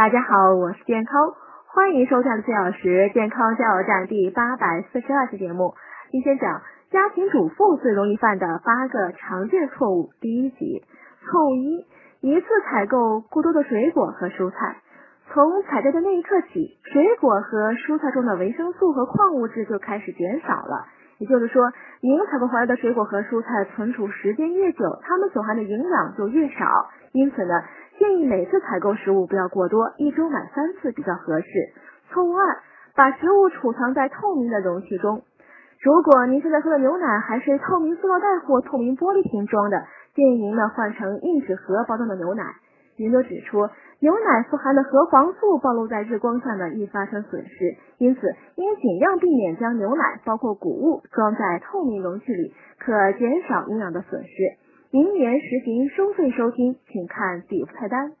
大家好，我是健康，欢迎收看四小时健康加油站第八百四十二期节目。今天讲家庭主妇最容易犯的八个常见错误。第一集，错误一，一次采购过多的水果和蔬菜。从采摘的那一刻起，水果和蔬菜中的维生素和矿物质就开始减少了。也就是说，您采购回来的水果和蔬菜存储时间越久，它们所含的营养就越少。因此呢，建议每次采购食物不要过多，一周买三次比较合适。错误二，把食物储藏在透明的容器中。如果您现在喝的牛奶还是透明塑料袋或透明玻璃瓶装的，建议您呢换成硬纸盒包装的牛奶。研究指出，牛奶富含的核黄素暴露在日光下呢，易发生损失，因此应尽量避免将牛奶包括谷物装在透明容器里，可减少营养的损失。明年实行收费收听，请看底部菜单。